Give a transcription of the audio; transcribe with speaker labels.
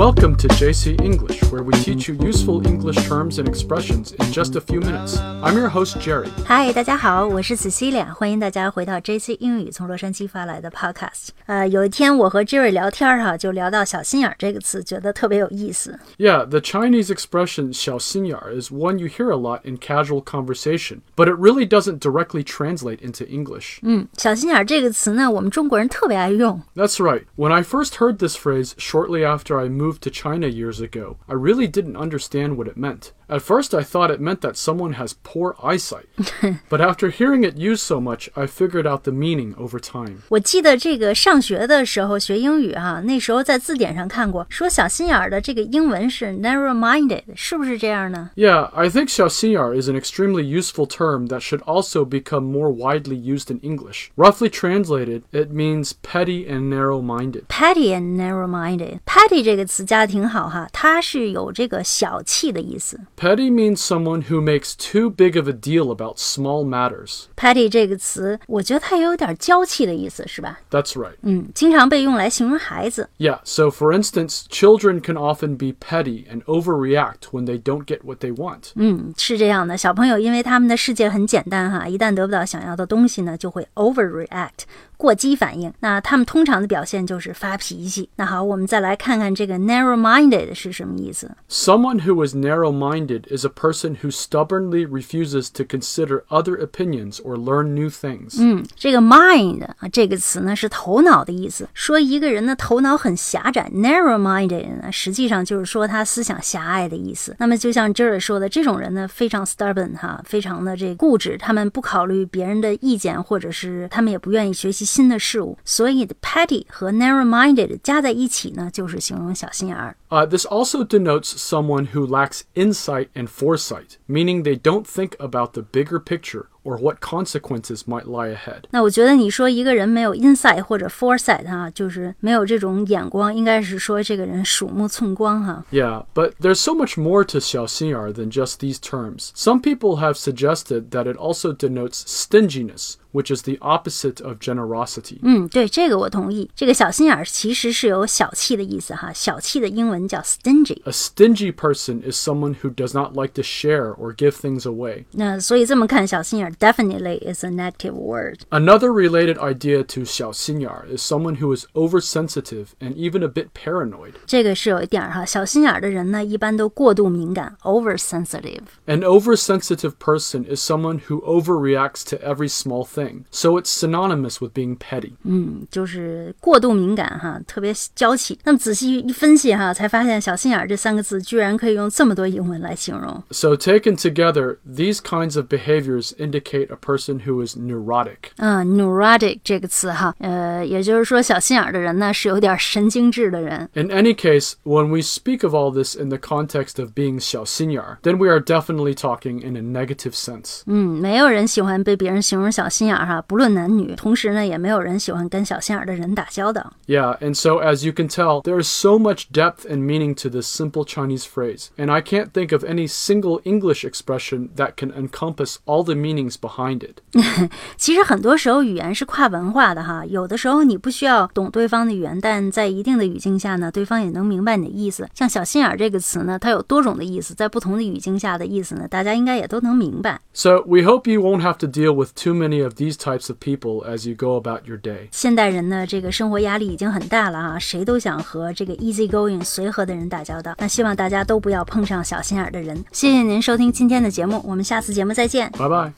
Speaker 1: Welcome to JC English, where we teach you useful English terms and expressions in just a few minutes. I'm your host, Jerry.
Speaker 2: 嗨，大家好，我是 Cecilia，欢迎大家回到 JC 英语从洛杉矶发来的 Podcast。呃，有一天我和 Jerry 聊天哈，就聊到小心眼儿这个词，觉得特别有意思。
Speaker 1: Yeah, the Chinese expression 小心眼儿 is one you hear a lot in casual conversation, but it really doesn't directly translate into English.
Speaker 2: 嗯，小心眼儿这个词呢，我们中国人特别爱用。
Speaker 1: That's right. When I first heard this phrase shortly after I moved to China years ago, I really didn't understand what it meant. At first, I thought it meant that someone has poor eyesight. but after hearing it used so much, I figured out the meaning over time.
Speaker 2: 我记得这个上学的时候学英语哈、那时候在字典上看过，说小心眼儿的这个英文是 narrow-minded，是不是这样呢？
Speaker 1: Yeah, I think 小心眼儿 is an extremely useful term that should also become more widely used in English. Roughly translated, it means petty and narrow-minded.
Speaker 2: Petty and narrow-minded。Petty 这个词加的挺好哈，它是有这个小气的意思。
Speaker 1: Petty means someone who makes too big of a deal about small matters.
Speaker 2: Petty 这个词，我觉得它也有点娇气的意思，是吧？
Speaker 1: That's right.
Speaker 2: 嗯，经常被用来形容孩子。
Speaker 1: Yeah, so for instance, children can often be petty and overreact when they don't get what they want.
Speaker 2: 嗯，是这样的，小朋友因为他们的世界很简单哈，一旦得不到想要的东西呢，就会 overreact， 过激反应。那他们通常的表现就是发脾气。那好，我们再来看看这个 narrow-minded 是什么意思。
Speaker 1: Someone who is narrow minded is a person who stubbornly refuses to consider other opinions or learn new things.
Speaker 2: 嗯，这个 mind 啊这个词呢是头脑的意思，说一个人的头脑很狭窄，narrow-minded 呢实际上就是说他思想狭隘的意思。那么就像 Jerry 说的，这种人呢非常 stubborn 哈，非常的这固执，他们不考虑别人的意见，或者是他们也不愿意学习 新的事物。所以 petty 和 narrow-minded 加在一起呢，就是形容小心眼儿。
Speaker 1: Uh, this also denotes someone who lacks insight and foresight, meaning they don't think about the bigger picture or what consequences might lie ahead.
Speaker 2: 那我觉得你说一个人没有 insight 或者 foresight 哈，就是没有这种眼光，应该是说这个人鼠目寸光哈。
Speaker 1: Yeah, but there's so much more to 小心眼儿 than just these terms. Some people have suggested that it also denotes stinginess, which is the opposite of generosity.
Speaker 2: 嗯，对，这个我同意。这个小心眼儿其实是有小气的意思哈，小气的英文 叫 stingy。
Speaker 1: A stingy person is someone who does not like to share or give things away.
Speaker 2: 那所以这么看，小心眼儿 definitely is a negative word。
Speaker 1: Another related idea to 小心眼儿 is someone who is oversensitive and even a bit paranoid.
Speaker 2: 这个是有一点儿哈，小心眼儿的人呢，一般都过度敏感，oversensitive。
Speaker 1: An oversensitive person is someone who overreacts to every small thing, so it's synonymous with being petty.
Speaker 2: 嗯，就是过度敏感哈，特别娇气。那么仔细一分析哈，才 发现小心眼儿这三个字居然可以用这么多英文来形容。
Speaker 1: So, taken together, these kinds of behaviors indicate a person who is neurotic.
Speaker 2: 嗯，neurotic 这个词哈，呃，也就是说小心眼儿的人呢是有点神经质的人。
Speaker 1: In any case, when we speak of all this in the context of being 小心眼儿, then we are definitely talking in a negative sense.
Speaker 2: 嗯，没有人喜欢被别人形容小心眼儿哈，不论男女。同时呢，也没有人喜欢跟小心眼儿的人打交道。
Speaker 1: Yeah, and so as you can tell, there is so much depth and meaning to this simple Chinese phrase, and I can't think of any single English expression that can encompass all the meanings behind it.
Speaker 2: 其实很多时候语言是跨文化的哈，有的时候你不需要懂对方的语言，但在一定的语境下呢，对方也能明白你的意思。像小心眼儿这个词呢，它有多种的意思，在不同的语境下的意思呢，大家应该也都能明白。
Speaker 1: So we hope you won't have to deal with too many of these types of people as you go about your day.
Speaker 2: 现代人呢，这个生活压力已经很大了啊，谁都想和这个 easy going 随 和的人打交道，那希望大家都不要碰上小心眼的人。谢谢您收听今天的节目，我们下次节目再见。
Speaker 3: 拜拜。